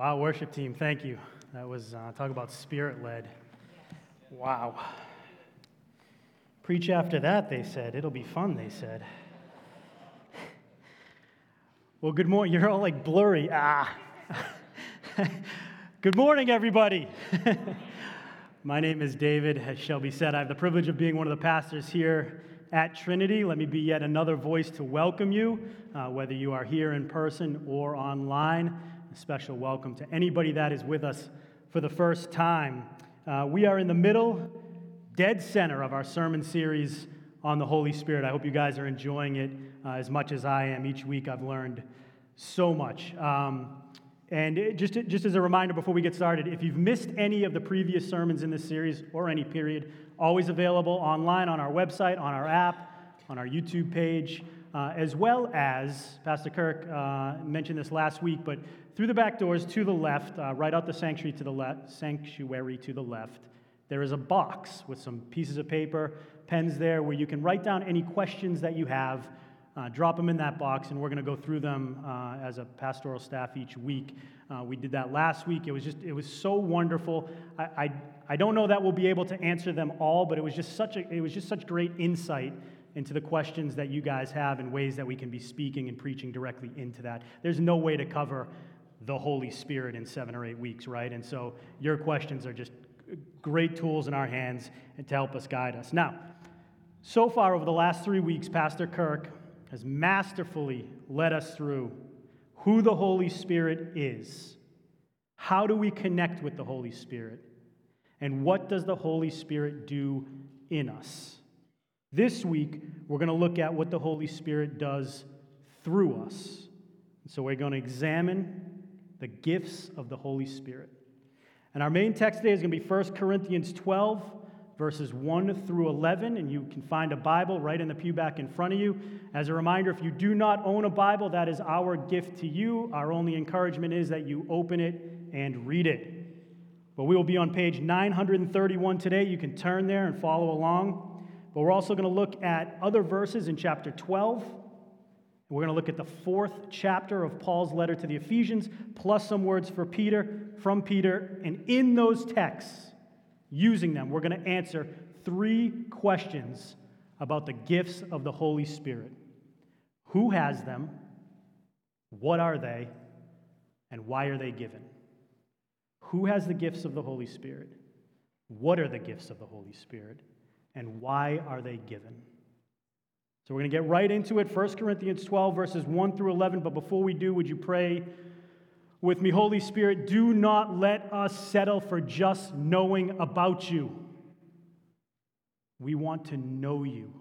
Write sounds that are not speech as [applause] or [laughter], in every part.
Wow, worship team, thank you. That was, uh, talk about spirit led. Wow. Preach after that, they said. It'll be fun, they said. Well, good morning. [laughs] You're all like blurry. Ah. [laughs] good morning, everybody. [laughs] My name is David. As Shelby said, I have the privilege of being one of the pastors here at Trinity. Let me be yet another voice to welcome you, uh, whether you are here in person or online. A special welcome to anybody that is with us for the first time. Uh, we are in the middle, dead center of our sermon series on the Holy Spirit. I hope you guys are enjoying it uh, as much as I am. Each week I've learned so much. Um, and just, just as a reminder before we get started, if you've missed any of the previous sermons in this series or any period, always available online on our website, on our app, on our YouTube page, uh, as well as, Pastor Kirk uh, mentioned this last week, but through the back doors to the left, uh, right out the sanctuary to the left, sanctuary to the left, there is a box with some pieces of paper, pens there, where you can write down any questions that you have. Uh, drop them in that box, and we're going to go through them uh, as a pastoral staff each week. Uh, we did that last week. It was just, it was so wonderful. I, I, I, don't know that we'll be able to answer them all, but it was just such a, it was just such great insight into the questions that you guys have and ways that we can be speaking and preaching directly into that. There's no way to cover the Holy Spirit in seven or eight weeks, right? And so your questions are just great tools in our hands and to help us guide us. Now, so far over the last three weeks, Pastor Kirk has masterfully led us through who the Holy Spirit is, how do we connect with the Holy Spirit, and what does the Holy Spirit do in us. This week, we're going to look at what the Holy Spirit does through us. So we're going to examine the gifts of the Holy Spirit. And our main text today is going to be 1 Corinthians 12, verses 1 through 11. And you can find a Bible right in the pew back in front of you. As a reminder, if you do not own a Bible, that is our gift to you. Our only encouragement is that you open it and read it. But we will be on page 931 today. You can turn there and follow along. But we're also going to look at other verses in chapter 12 we're going to look at the fourth chapter of Paul's letter to the Ephesians, plus some words for Peter, from Peter. And in those texts, using them, we're going to answer three questions about the gifts of the Holy Spirit Who has them? What are they? And why are they given? Who has the gifts of the Holy Spirit? What are the gifts of the Holy Spirit? And why are they given? So we're going to get right into it. 1 Corinthians 12, verses 1 through 11. But before we do, would you pray with me? Holy Spirit, do not let us settle for just knowing about you. We want to know you.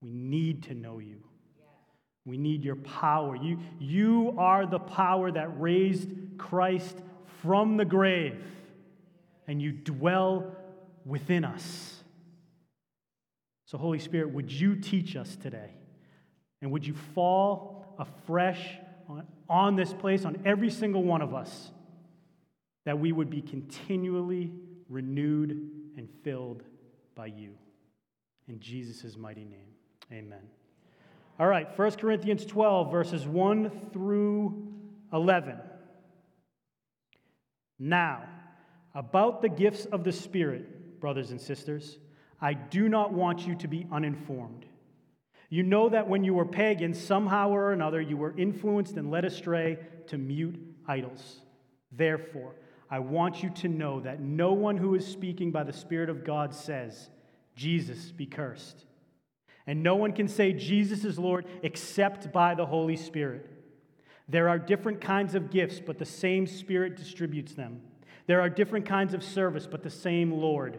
We need to know you. We need your power. You, you are the power that raised Christ from the grave, and you dwell within us. So, Holy Spirit, would you teach us today? And would you fall afresh on, on this place, on every single one of us, that we would be continually renewed and filled by you? In Jesus' mighty name, amen. All right, 1 Corinthians 12, verses 1 through 11. Now, about the gifts of the Spirit, brothers and sisters. I do not want you to be uninformed. You know that when you were pagans, somehow or another, you were influenced and led astray to mute idols. Therefore, I want you to know that no one who is speaking by the Spirit of God says, Jesus be cursed. And no one can say Jesus is Lord except by the Holy Spirit. There are different kinds of gifts, but the same Spirit distributes them. There are different kinds of service, but the same Lord.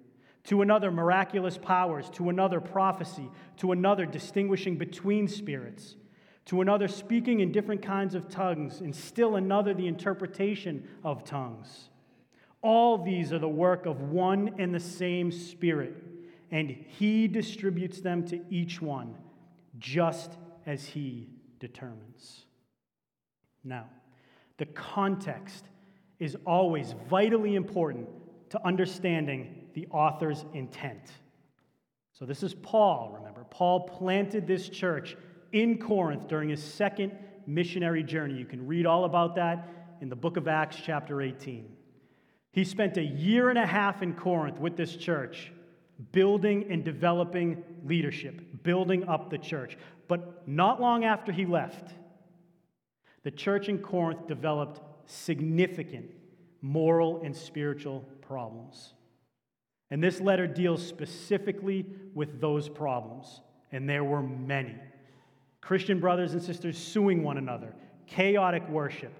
to another miraculous powers, to another prophecy, to another distinguishing between spirits, to another speaking in different kinds of tongues, and still another the interpretation of tongues. All these are the work of one and the same Spirit, and He distributes them to each one just as He determines. Now, the context is always vitally important to understanding the author's intent. So, this is Paul, remember. Paul planted this church in Corinth during his second missionary journey. You can read all about that in the book of Acts, chapter 18. He spent a year and a half in Corinth with this church, building and developing leadership, building up the church. But not long after he left, the church in Corinth developed significant moral and spiritual problems. And this letter deals specifically with those problems, and there were many. Christian brothers and sisters suing one another, chaotic worship,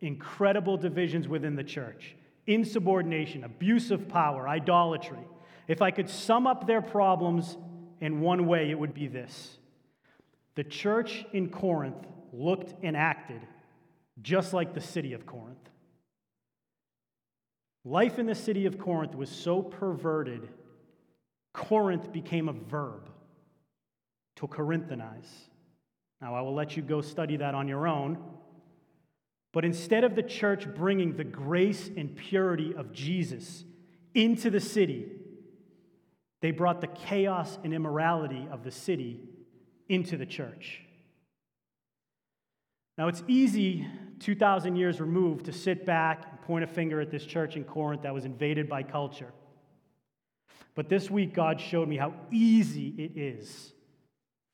incredible divisions within the church, insubordination, abuse of power, idolatry. If I could sum up their problems in one way, it would be this the church in Corinth looked and acted just like the city of Corinth. Life in the city of Corinth was so perverted, Corinth became a verb to Corinthanize. Now, I will let you go study that on your own. But instead of the church bringing the grace and purity of Jesus into the city, they brought the chaos and immorality of the city into the church. Now, it's easy 2,000 years removed to sit back and point a finger at this church in Corinth that was invaded by culture. But this week, God showed me how easy it is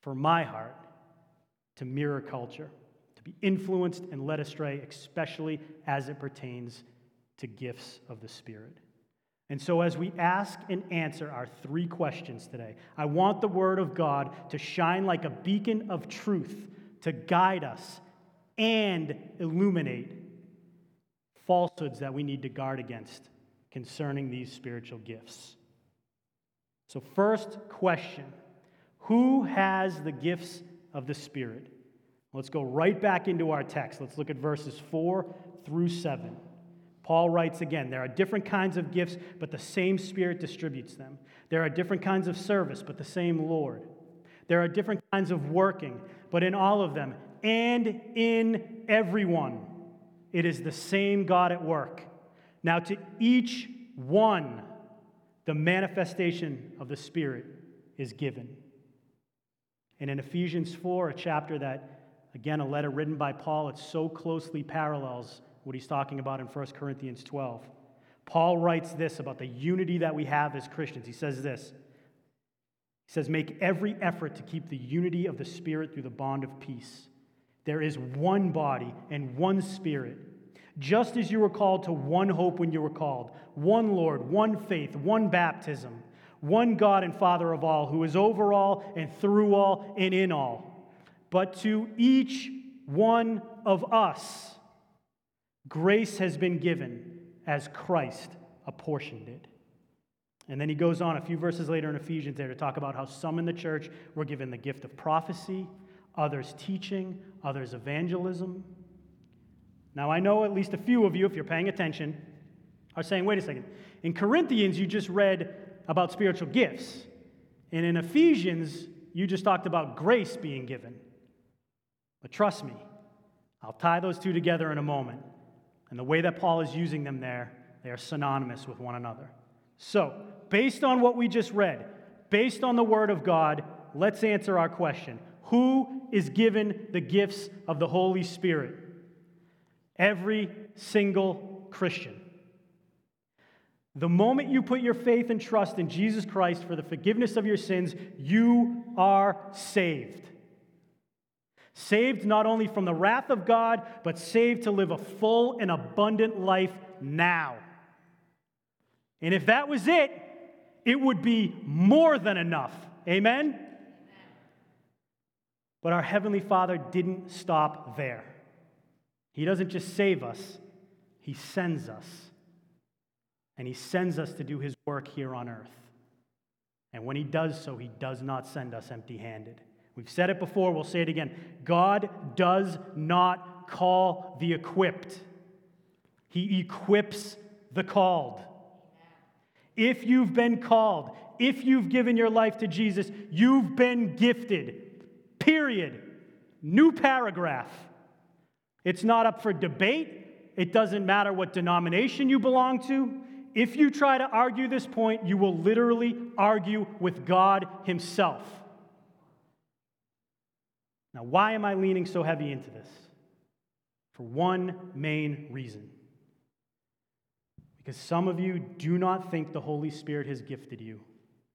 for my heart to mirror culture, to be influenced and led astray, especially as it pertains to gifts of the Spirit. And so, as we ask and answer our three questions today, I want the Word of God to shine like a beacon of truth to guide us and illuminate falsehoods that we need to guard against concerning these spiritual gifts. So, first question Who has the gifts of the Spirit? Let's go right back into our text. Let's look at verses 4 through 7. Paul writes again there are different kinds of gifts, but the same Spirit distributes them. There are different kinds of service, but the same Lord. There are different kinds of working, but in all of them, and in everyone. It is the same God at work. Now, to each one, the manifestation of the Spirit is given. And in Ephesians 4, a chapter that, again, a letter written by Paul, it so closely parallels what he's talking about in 1 Corinthians 12. Paul writes this about the unity that we have as Christians. He says this He says, Make every effort to keep the unity of the Spirit through the bond of peace. There is one body and one spirit. Just as you were called to one hope when you were called, one Lord, one faith, one baptism, one God and Father of all, who is over all and through all and in all. But to each one of us, grace has been given as Christ apportioned it. And then he goes on a few verses later in Ephesians there to talk about how some in the church were given the gift of prophecy, others teaching, others evangelism. Now, I know at least a few of you, if you're paying attention, are saying, wait a second. In Corinthians, you just read about spiritual gifts. And in Ephesians, you just talked about grace being given. But trust me, I'll tie those two together in a moment. And the way that Paul is using them there, they are synonymous with one another. So, based on what we just read, based on the Word of God, let's answer our question who is given the gifts of the Holy Spirit? Every single Christian. The moment you put your faith and trust in Jesus Christ for the forgiveness of your sins, you are saved. Saved not only from the wrath of God, but saved to live a full and abundant life now. And if that was it, it would be more than enough. Amen? But our Heavenly Father didn't stop there. He doesn't just save us, He sends us. And He sends us to do His work here on earth. And when He does so, He does not send us empty handed. We've said it before, we'll say it again. God does not call the equipped, He equips the called. If you've been called, if you've given your life to Jesus, you've been gifted. Period. New paragraph. It's not up for debate. It doesn't matter what denomination you belong to. If you try to argue this point, you will literally argue with God Himself. Now, why am I leaning so heavy into this? For one main reason. Because some of you do not think the Holy Spirit has gifted you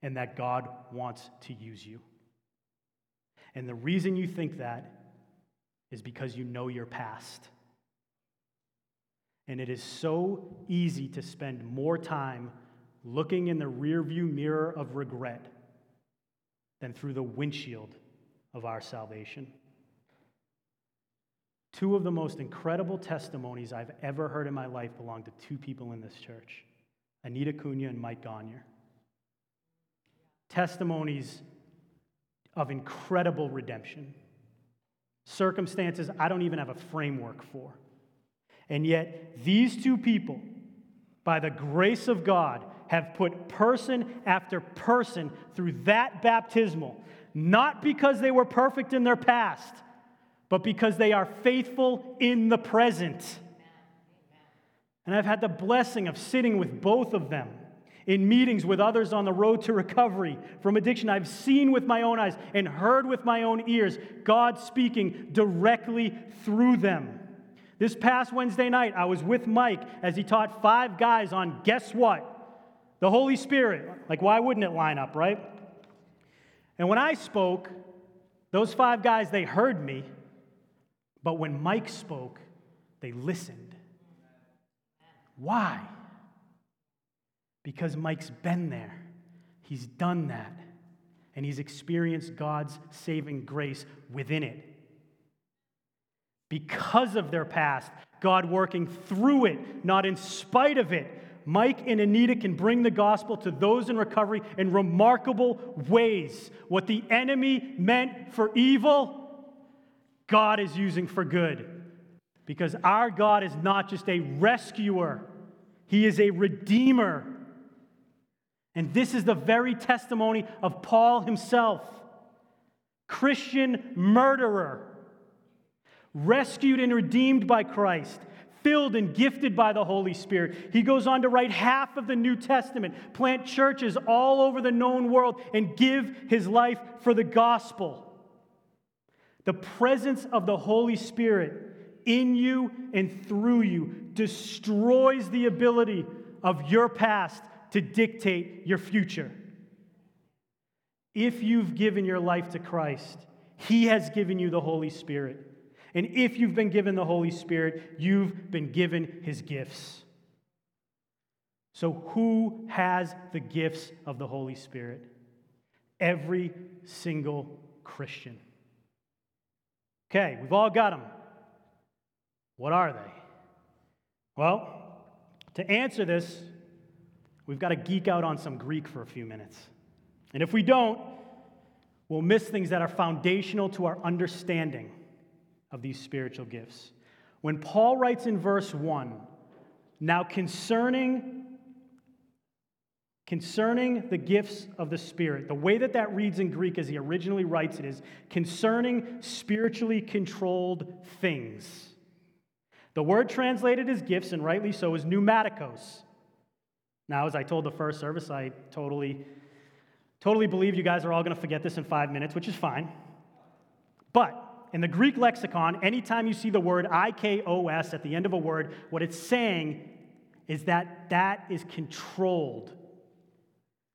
and that God wants to use you. And the reason you think that is because you know your past. And it is so easy to spend more time looking in the rearview mirror of regret than through the windshield of our salvation. Two of the most incredible testimonies I've ever heard in my life belong to two people in this church Anita Cunha and Mike Gagne. Testimonies of incredible redemption. Circumstances I don't even have a framework for. And yet, these two people, by the grace of God, have put person after person through that baptismal, not because they were perfect in their past, but because they are faithful in the present. And I've had the blessing of sitting with both of them in meetings with others on the road to recovery from addiction. I've seen with my own eyes and heard with my own ears God speaking directly through them. This past Wednesday night, I was with Mike as he taught five guys on guess what? The Holy Spirit. Like, why wouldn't it line up, right? And when I spoke, those five guys, they heard me. But when Mike spoke, they listened. Why? Because Mike's been there, he's done that, and he's experienced God's saving grace within it because of their past, God working through it, not in spite of it. Mike and Anita can bring the gospel to those in recovery in remarkable ways. What the enemy meant for evil, God is using for good. Because our God is not just a rescuer, He is a redeemer. And this is the very testimony of Paul himself Christian murderer rescued and redeemed by Christ, filled and gifted by the Holy Spirit. He goes on to write half of the New Testament, plant churches all over the known world, and give his life for the gospel. The presence of the Holy Spirit in you and through you destroys the ability of your past to dictate your future. If you've given your life to Christ, He has given you the Holy Spirit. And if you've been given the Holy Spirit, you've been given his gifts. So, who has the gifts of the Holy Spirit? Every single Christian. Okay, we've all got them. What are they? Well, to answer this, we've got to geek out on some Greek for a few minutes. And if we don't, we'll miss things that are foundational to our understanding of these spiritual gifts. When Paul writes in verse 1, now concerning concerning the gifts of the spirit the way that that reads in greek as he originally writes it is concerning spiritually controlled things the word translated as gifts and rightly so is pneumatikos now as i told the first service i totally totally believe you guys are all going to forget this in five minutes which is fine but in the Greek lexicon, anytime you see the word ikos at the end of a word, what it's saying is that that is controlled.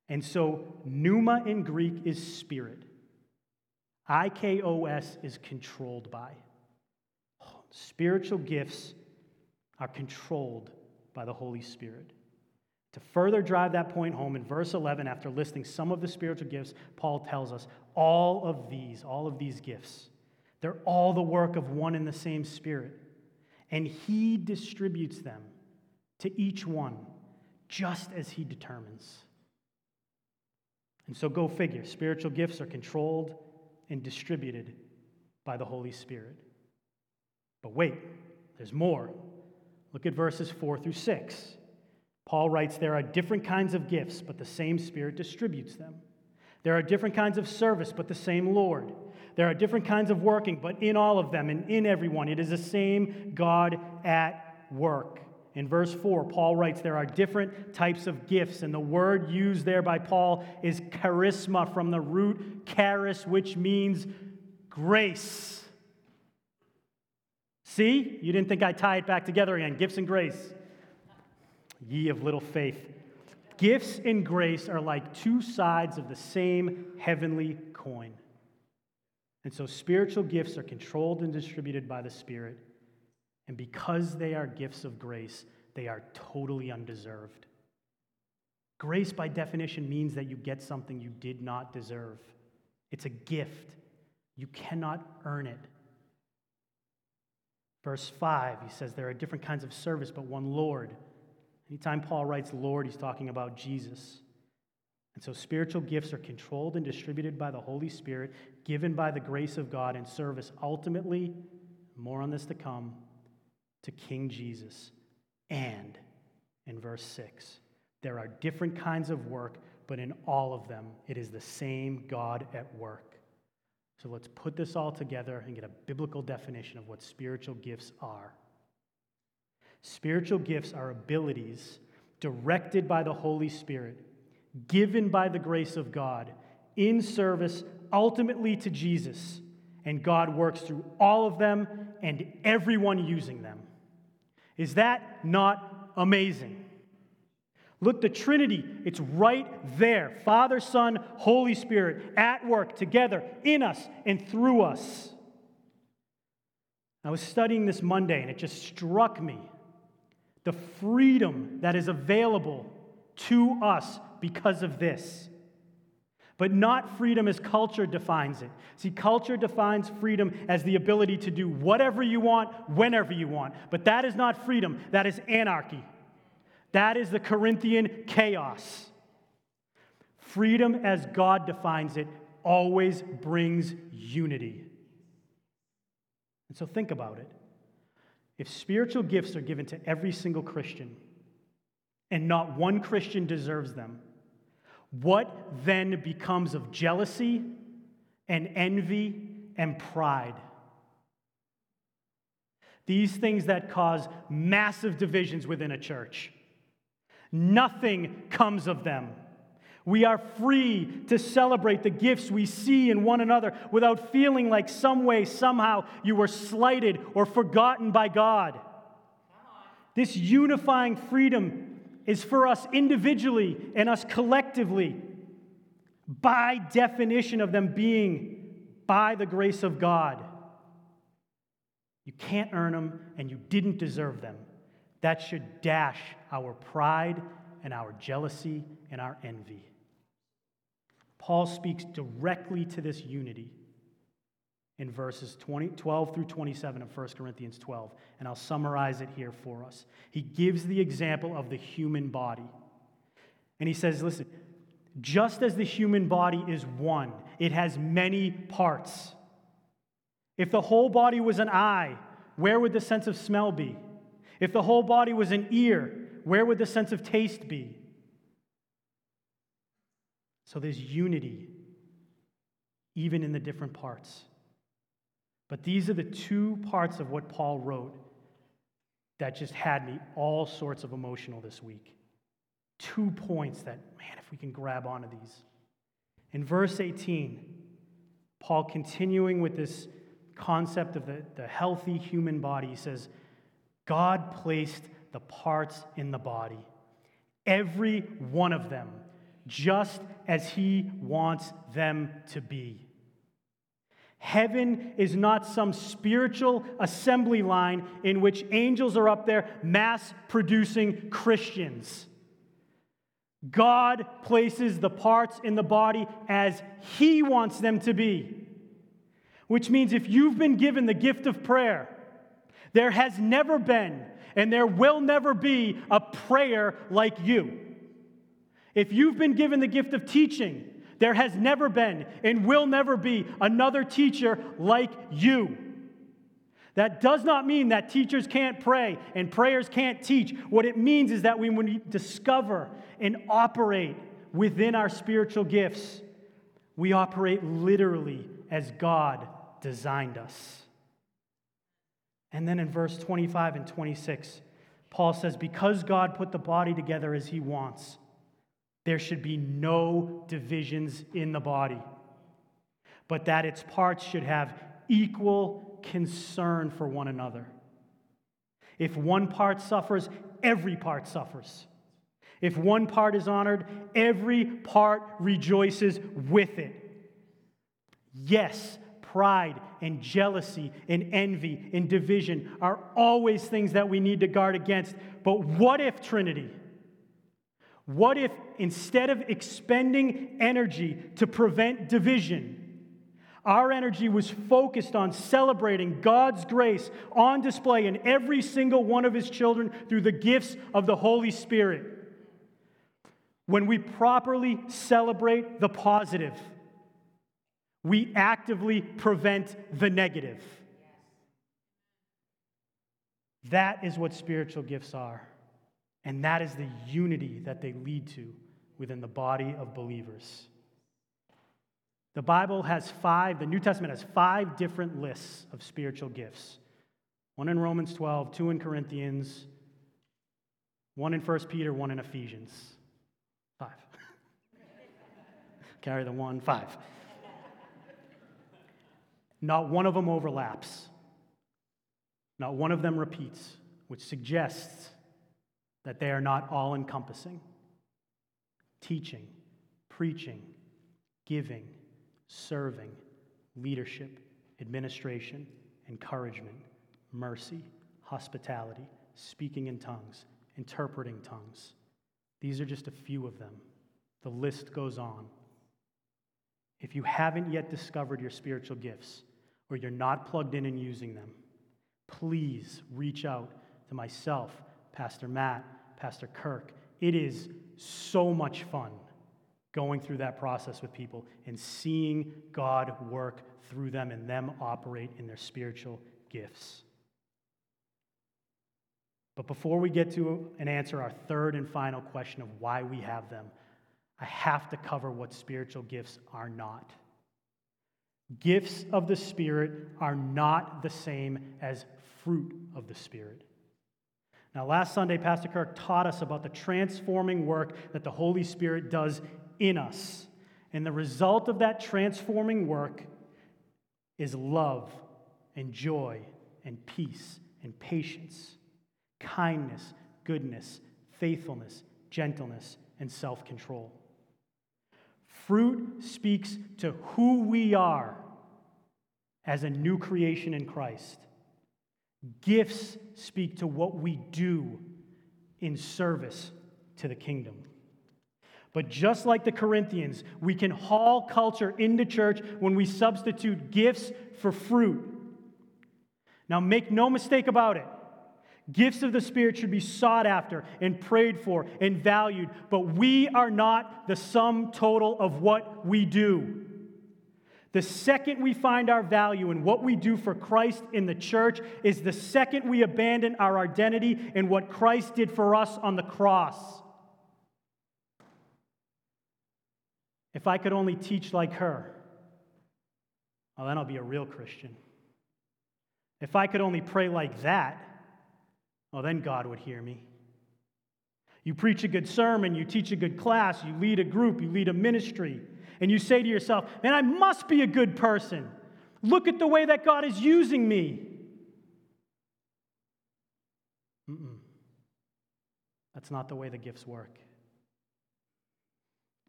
And so, pneuma in Greek is spirit. IKOS is controlled by. Spiritual gifts are controlled by the Holy Spirit. To further drive that point home, in verse 11, after listing some of the spiritual gifts, Paul tells us all of these, all of these gifts they're all the work of one and the same Spirit. And He distributes them to each one just as He determines. And so go figure spiritual gifts are controlled and distributed by the Holy Spirit. But wait, there's more. Look at verses 4 through 6. Paul writes, There are different kinds of gifts, but the same Spirit distributes them. There are different kinds of service, but the same Lord. There are different kinds of working, but in all of them and in everyone, it is the same God at work. In verse 4, Paul writes, There are different types of gifts, and the word used there by Paul is charisma from the root charis, which means grace. See? You didn't think I'd tie it back together again. Gifts and grace. Ye of little faith. Gifts and grace are like two sides of the same heavenly coin. And so spiritual gifts are controlled and distributed by the Spirit. And because they are gifts of grace, they are totally undeserved. Grace, by definition, means that you get something you did not deserve. It's a gift. You cannot earn it. Verse 5, he says there are different kinds of service, but one Lord. Anytime Paul writes Lord, he's talking about Jesus. And so spiritual gifts are controlled and distributed by the Holy Spirit, given by the grace of God in service, ultimately, more on this to come, to King Jesus. And, in verse 6, there are different kinds of work, but in all of them, it is the same God at work. So let's put this all together and get a biblical definition of what spiritual gifts are. Spiritual gifts are abilities directed by the Holy Spirit, given by the grace of God, in service ultimately to Jesus. And God works through all of them and everyone using them. Is that not amazing? Look, the Trinity, it's right there Father, Son, Holy Spirit at work together in us and through us. I was studying this Monday and it just struck me the freedom that is available to us because of this. But not freedom as culture defines it. See, culture defines freedom as the ability to do whatever you want, whenever you want. But that is not freedom, that is anarchy. That is the Corinthian chaos. Freedom, as God defines it, always brings unity. And so think about it. If spiritual gifts are given to every single Christian, and not one Christian deserves them, what then becomes of jealousy and envy and pride? These things that cause massive divisions within a church. Nothing comes of them. We are free to celebrate the gifts we see in one another without feeling like some way, somehow, you were slighted or forgotten by God. This unifying freedom is for us individually and us collectively, by definition of them being by the grace of God. You can't earn them, and you didn't deserve them. That should dash our pride and our jealousy and our envy. Paul speaks directly to this unity in verses 20, 12 through 27 of 1 Corinthians 12, and I'll summarize it here for us. He gives the example of the human body. And he says, listen, just as the human body is one, it has many parts. If the whole body was an eye, where would the sense of smell be? If the whole body was an ear, where would the sense of taste be? So there's unity, even in the different parts. But these are the two parts of what Paul wrote that just had me all sorts of emotional this week. Two points that, man, if we can grab onto these. In verse 18, Paul continuing with this concept of the, the healthy human body, he says, God placed the parts in the body, every one of them just as He wants them to be. Heaven is not some spiritual assembly line in which angels are up there mass producing Christians. God places the parts in the body as He wants them to be. Which means if you've been given the gift of prayer, there has never been and there will never be a prayer like you. If you've been given the gift of teaching, there has never been and will never be another teacher like you. That does not mean that teachers can't pray and prayers can't teach. What it means is that when we discover and operate within our spiritual gifts, we operate literally as God designed us. And then in verse 25 and 26, Paul says, Because God put the body together as he wants, there should be no divisions in the body, but that its parts should have equal concern for one another. If one part suffers, every part suffers. If one part is honored, every part rejoices with it. Yes, pride and jealousy and envy and division are always things that we need to guard against. But what if, Trinity? What if instead of expending energy to prevent division, our energy was focused on celebrating God's grace on display in every single one of His children through the gifts of the Holy Spirit? When we properly celebrate the positive, we actively prevent the negative. That is what spiritual gifts are. And that is the unity that they lead to within the body of believers. The Bible has five, the New Testament has five different lists of spiritual gifts one in Romans 12, two in Corinthians, one in 1 Peter, one in Ephesians. Five. [laughs] Carry the one, five. Not one of them overlaps. Not one of them repeats, which suggests that they are not all encompassing. Teaching, preaching, giving, serving, leadership, administration, encouragement, mercy, hospitality, speaking in tongues, interpreting tongues. These are just a few of them. The list goes on. If you haven't yet discovered your spiritual gifts, or you're not plugged in and using them, please reach out to myself, Pastor Matt, Pastor Kirk. It is so much fun going through that process with people and seeing God work through them and them operate in their spiritual gifts. But before we get to and answer our third and final question of why we have them, I have to cover what spiritual gifts are not. Gifts of the Spirit are not the same as fruit of the Spirit. Now, last Sunday, Pastor Kirk taught us about the transforming work that the Holy Spirit does in us. And the result of that transforming work is love and joy and peace and patience, kindness, goodness, faithfulness, gentleness, and self control. Fruit speaks to who we are as a new creation in Christ. Gifts speak to what we do in service to the kingdom. But just like the Corinthians, we can haul culture into church when we substitute gifts for fruit. Now, make no mistake about it. Gifts of the Spirit should be sought after and prayed for and valued, but we are not the sum total of what we do. The second we find our value in what we do for Christ in the church is the second we abandon our identity in what Christ did for us on the cross. If I could only teach like her, well, then I'll be a real Christian. If I could only pray like that, well, then God would hear me. You preach a good sermon, you teach a good class, you lead a group, you lead a ministry, and you say to yourself, Man, I must be a good person. Look at the way that God is using me. Mm-mm. That's not the way the gifts work.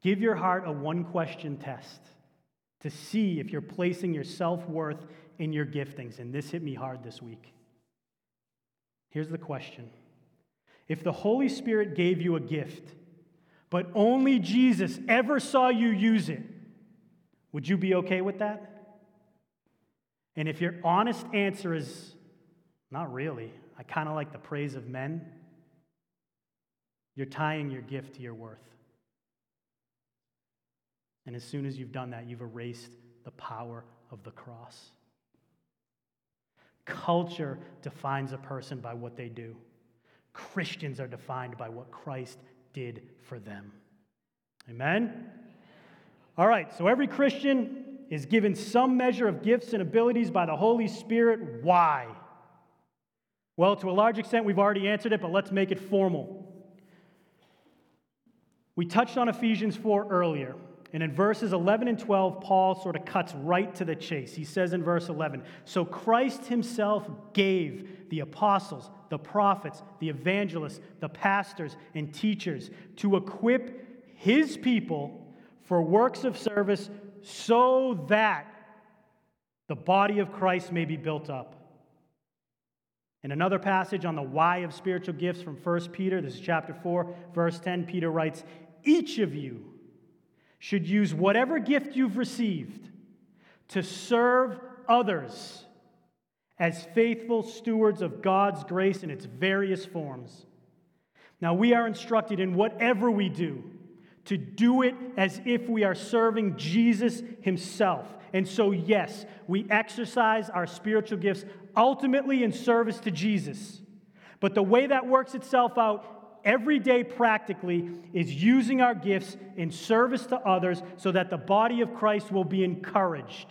Give your heart a one question test to see if you're placing your self worth in your giftings. And this hit me hard this week. Here's the question If the Holy Spirit gave you a gift, but only Jesus ever saw you use it, would you be okay with that? And if your honest answer is, not really, I kind of like the praise of men, you're tying your gift to your worth. And as soon as you've done that, you've erased the power of the cross. Culture defines a person by what they do. Christians are defined by what Christ did for them. Amen? All right, so every Christian is given some measure of gifts and abilities by the Holy Spirit. Why? Well, to a large extent, we've already answered it, but let's make it formal. We touched on Ephesians 4 earlier. And in verses 11 and 12, Paul sort of cuts right to the chase. He says in verse 11 So Christ himself gave the apostles, the prophets, the evangelists, the pastors, and teachers to equip his people for works of service so that the body of Christ may be built up. In another passage on the why of spiritual gifts from 1 Peter, this is chapter 4, verse 10, Peter writes, Each of you should use whatever gift you've received to serve others as faithful stewards of God's grace in its various forms. Now, we are instructed in whatever we do to do it as if we are serving Jesus Himself. And so, yes, we exercise our spiritual gifts ultimately in service to Jesus. But the way that works itself out every day practically is using our gifts in service to others so that the body of Christ will be encouraged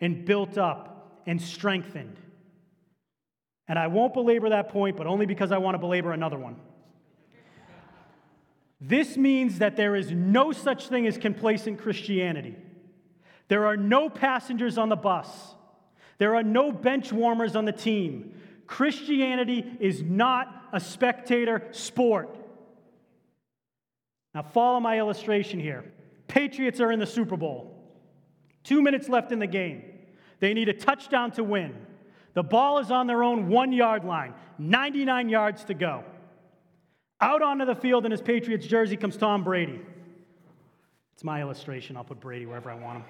and built up and strengthened. And I won't belabor that point, but only because I want to belabor another one. This means that there is no such thing as complacent Christianity. There are no passengers on the bus. There are no bench warmers on the team. Christianity is not a spectator sport. Now, follow my illustration here. Patriots are in the Super Bowl. Two minutes left in the game. They need a touchdown to win. The ball is on their own one yard line, 99 yards to go. Out onto the field in his Patriots jersey comes Tom Brady. It's my illustration. I'll put Brady wherever I want him.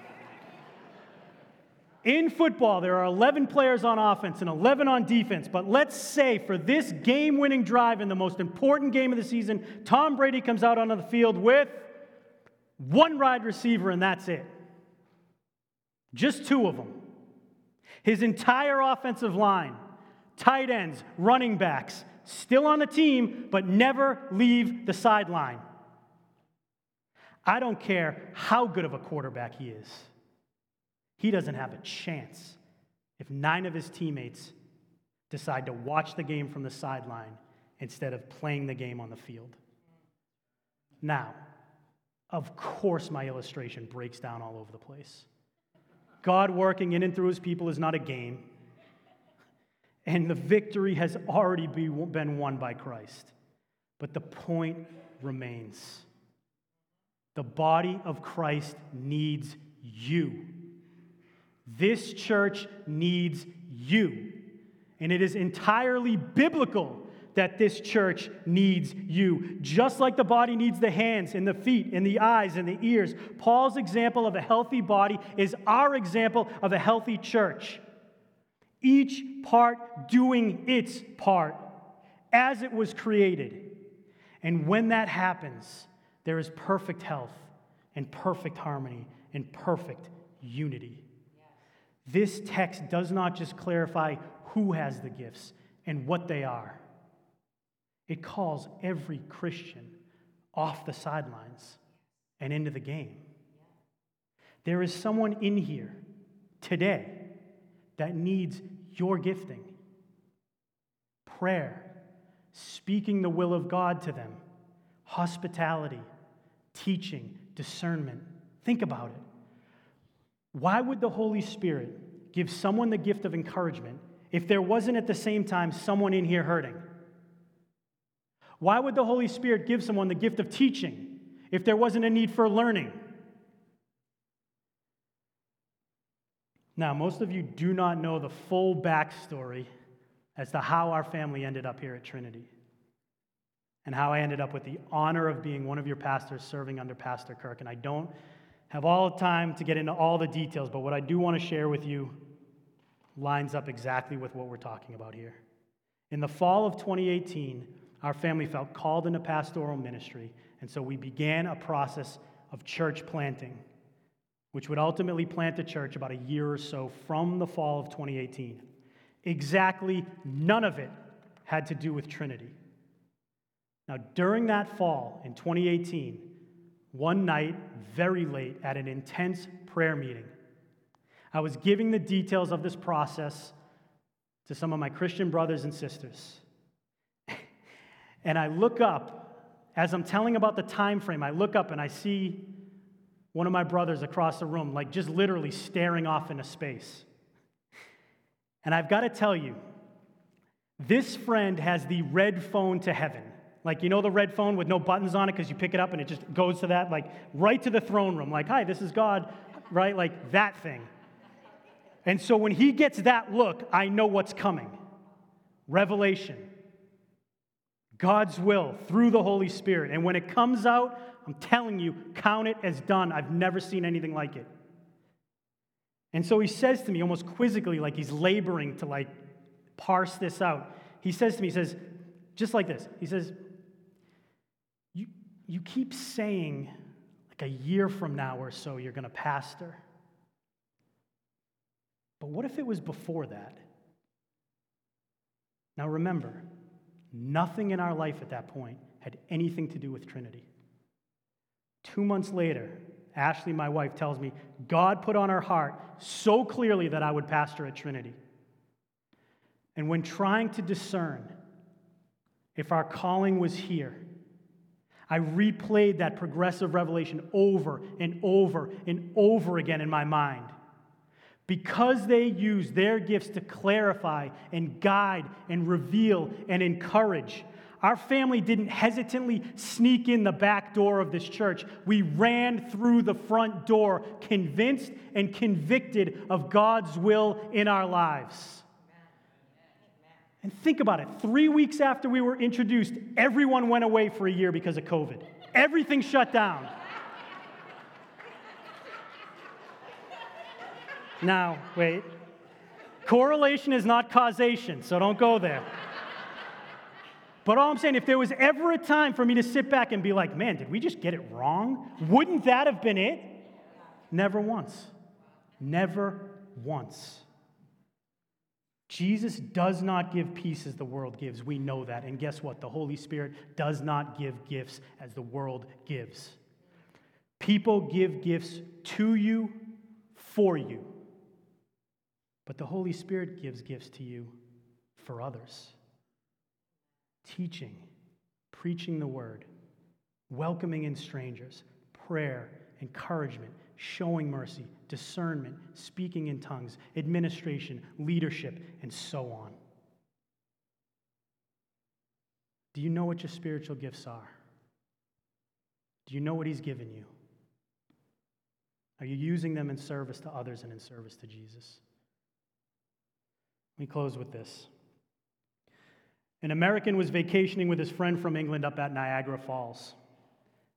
In football, there are 11 players on offense and 11 on defense. But let's say for this game winning drive in the most important game of the season, Tom Brady comes out onto the field with one wide receiver, and that's it. Just two of them. His entire offensive line, tight ends, running backs, still on the team, but never leave the sideline. I don't care how good of a quarterback he is. He doesn't have a chance if nine of his teammates decide to watch the game from the sideline instead of playing the game on the field. Now, of course, my illustration breaks down all over the place. God working in and through his people is not a game, and the victory has already been won by Christ. But the point remains the body of Christ needs you. This church needs you. And it is entirely biblical that this church needs you. Just like the body needs the hands and the feet and the eyes and the ears, Paul's example of a healthy body is our example of a healthy church. Each part doing its part as it was created. And when that happens, there is perfect health and perfect harmony and perfect unity. This text does not just clarify who has the gifts and what they are, it calls every Christian off the sidelines and into the game. There is someone in here today that needs your gifting prayer, speaking the will of God to them, hospitality, teaching, discernment. Think about it. Why would the Holy Spirit give someone the gift of encouragement if there wasn't at the same time someone in here hurting? Why would the Holy Spirit give someone the gift of teaching if there wasn't a need for learning? Now, most of you do not know the full backstory as to how our family ended up here at Trinity and how I ended up with the honor of being one of your pastors serving under Pastor Kirk. And I don't have all the time to get into all the details, but what I do want to share with you lines up exactly with what we're talking about here. In the fall of 2018, our family felt called into pastoral ministry, and so we began a process of church planting, which would ultimately plant a church about a year or so from the fall of 2018. Exactly none of it had to do with Trinity. Now, during that fall in 2018, one night, very late, at an intense prayer meeting, I was giving the details of this process to some of my Christian brothers and sisters. and I look up, as I'm telling about the time frame, I look up and I see one of my brothers across the room, like just literally staring off into space. And I've got to tell you, this friend has the red phone to heaven. Like, you know, the red phone with no buttons on it because you pick it up and it just goes to that, like, right to the throne room. Like, hi, this is God, right? Like, that thing. And so when he gets that look, I know what's coming revelation, God's will through the Holy Spirit. And when it comes out, I'm telling you, count it as done. I've never seen anything like it. And so he says to me, almost quizzically, like he's laboring to like parse this out. He says to me, he says, just like this, he says, you keep saying like a year from now or so you're going to pastor. But what if it was before that? Now remember, nothing in our life at that point had anything to do with Trinity. Two months later, Ashley, my wife, tells me God put on her heart so clearly that I would pastor at Trinity. And when trying to discern if our calling was here, I replayed that progressive revelation over and over and over again in my mind. Because they use their gifts to clarify and guide and reveal and encourage, our family didn't hesitantly sneak in the back door of this church. We ran through the front door, convinced and convicted of God's will in our lives. And think about it three weeks after we were introduced, everyone went away for a year because of COVID. Everything shut down. Now, wait. Correlation is not causation, so don't go there. But all I'm saying, if there was ever a time for me to sit back and be like, man, did we just get it wrong? Wouldn't that have been it? Never once. Never once. Jesus does not give peace as the world gives. We know that. And guess what? The Holy Spirit does not give gifts as the world gives. People give gifts to you, for you. But the Holy Spirit gives gifts to you for others teaching, preaching the word, welcoming in strangers, prayer, encouragement, showing mercy, discernment, speaking in tongues, administration, leadership, and so on. Do you know what your spiritual gifts are? Do you know what He's given you? Are you using them in service to others and in service to Jesus? Let me close with this. An American was vacationing with his friend from England up at Niagara Falls.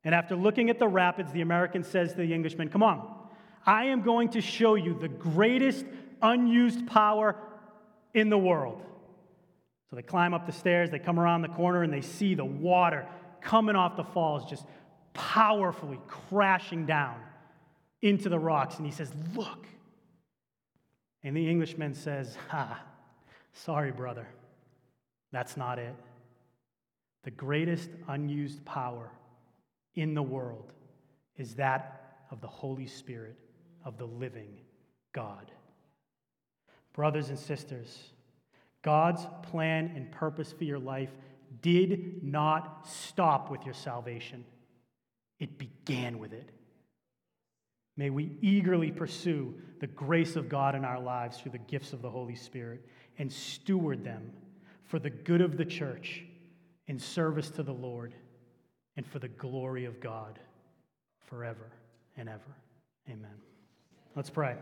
And after looking at the rapids, the American says to the Englishman, Come on, I am going to show you the greatest unused power in the world. So they climb up the stairs, they come around the corner, and they see the water coming off the falls, just powerfully crashing down into the rocks. And he says, Look. And the Englishman says, Ha, Sorry, brother, that's not it. The greatest unused power in the world is that of the Holy Spirit of the living God. Brothers and sisters, God's plan and purpose for your life did not stop with your salvation, it began with it. May we eagerly pursue the grace of God in our lives through the gifts of the Holy Spirit and steward them for the good of the church in service to the Lord and for the glory of God forever and ever. Amen. Let's pray.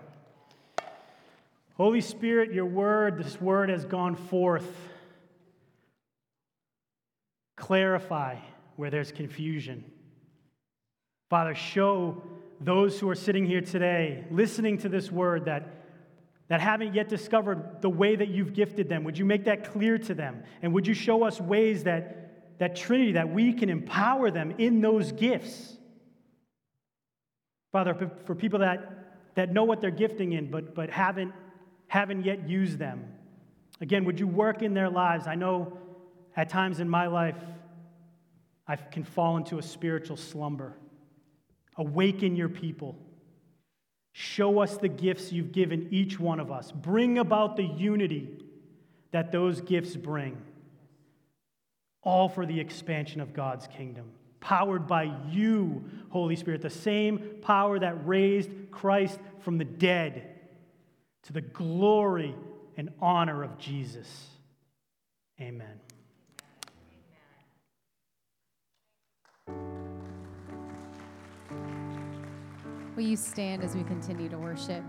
Holy Spirit, your word, this word has gone forth. Clarify where there's confusion. Father, show those who are sitting here today listening to this word that that haven't yet discovered the way that you've gifted them. Would you make that clear to them? And would you show us ways that, that Trinity, that we can empower them in those gifts? Father, for people that, that know what they're gifting in, but, but haven't, haven't yet used them, Again, would you work in their lives? I know at times in my life, I can fall into a spiritual slumber. Awaken your people. Show us the gifts you've given each one of us. Bring about the unity that those gifts bring, all for the expansion of God's kingdom. Powered by you, Holy Spirit, the same power that raised Christ from the dead to the glory and honor of Jesus. Amen. Will you stand as we continue to worship?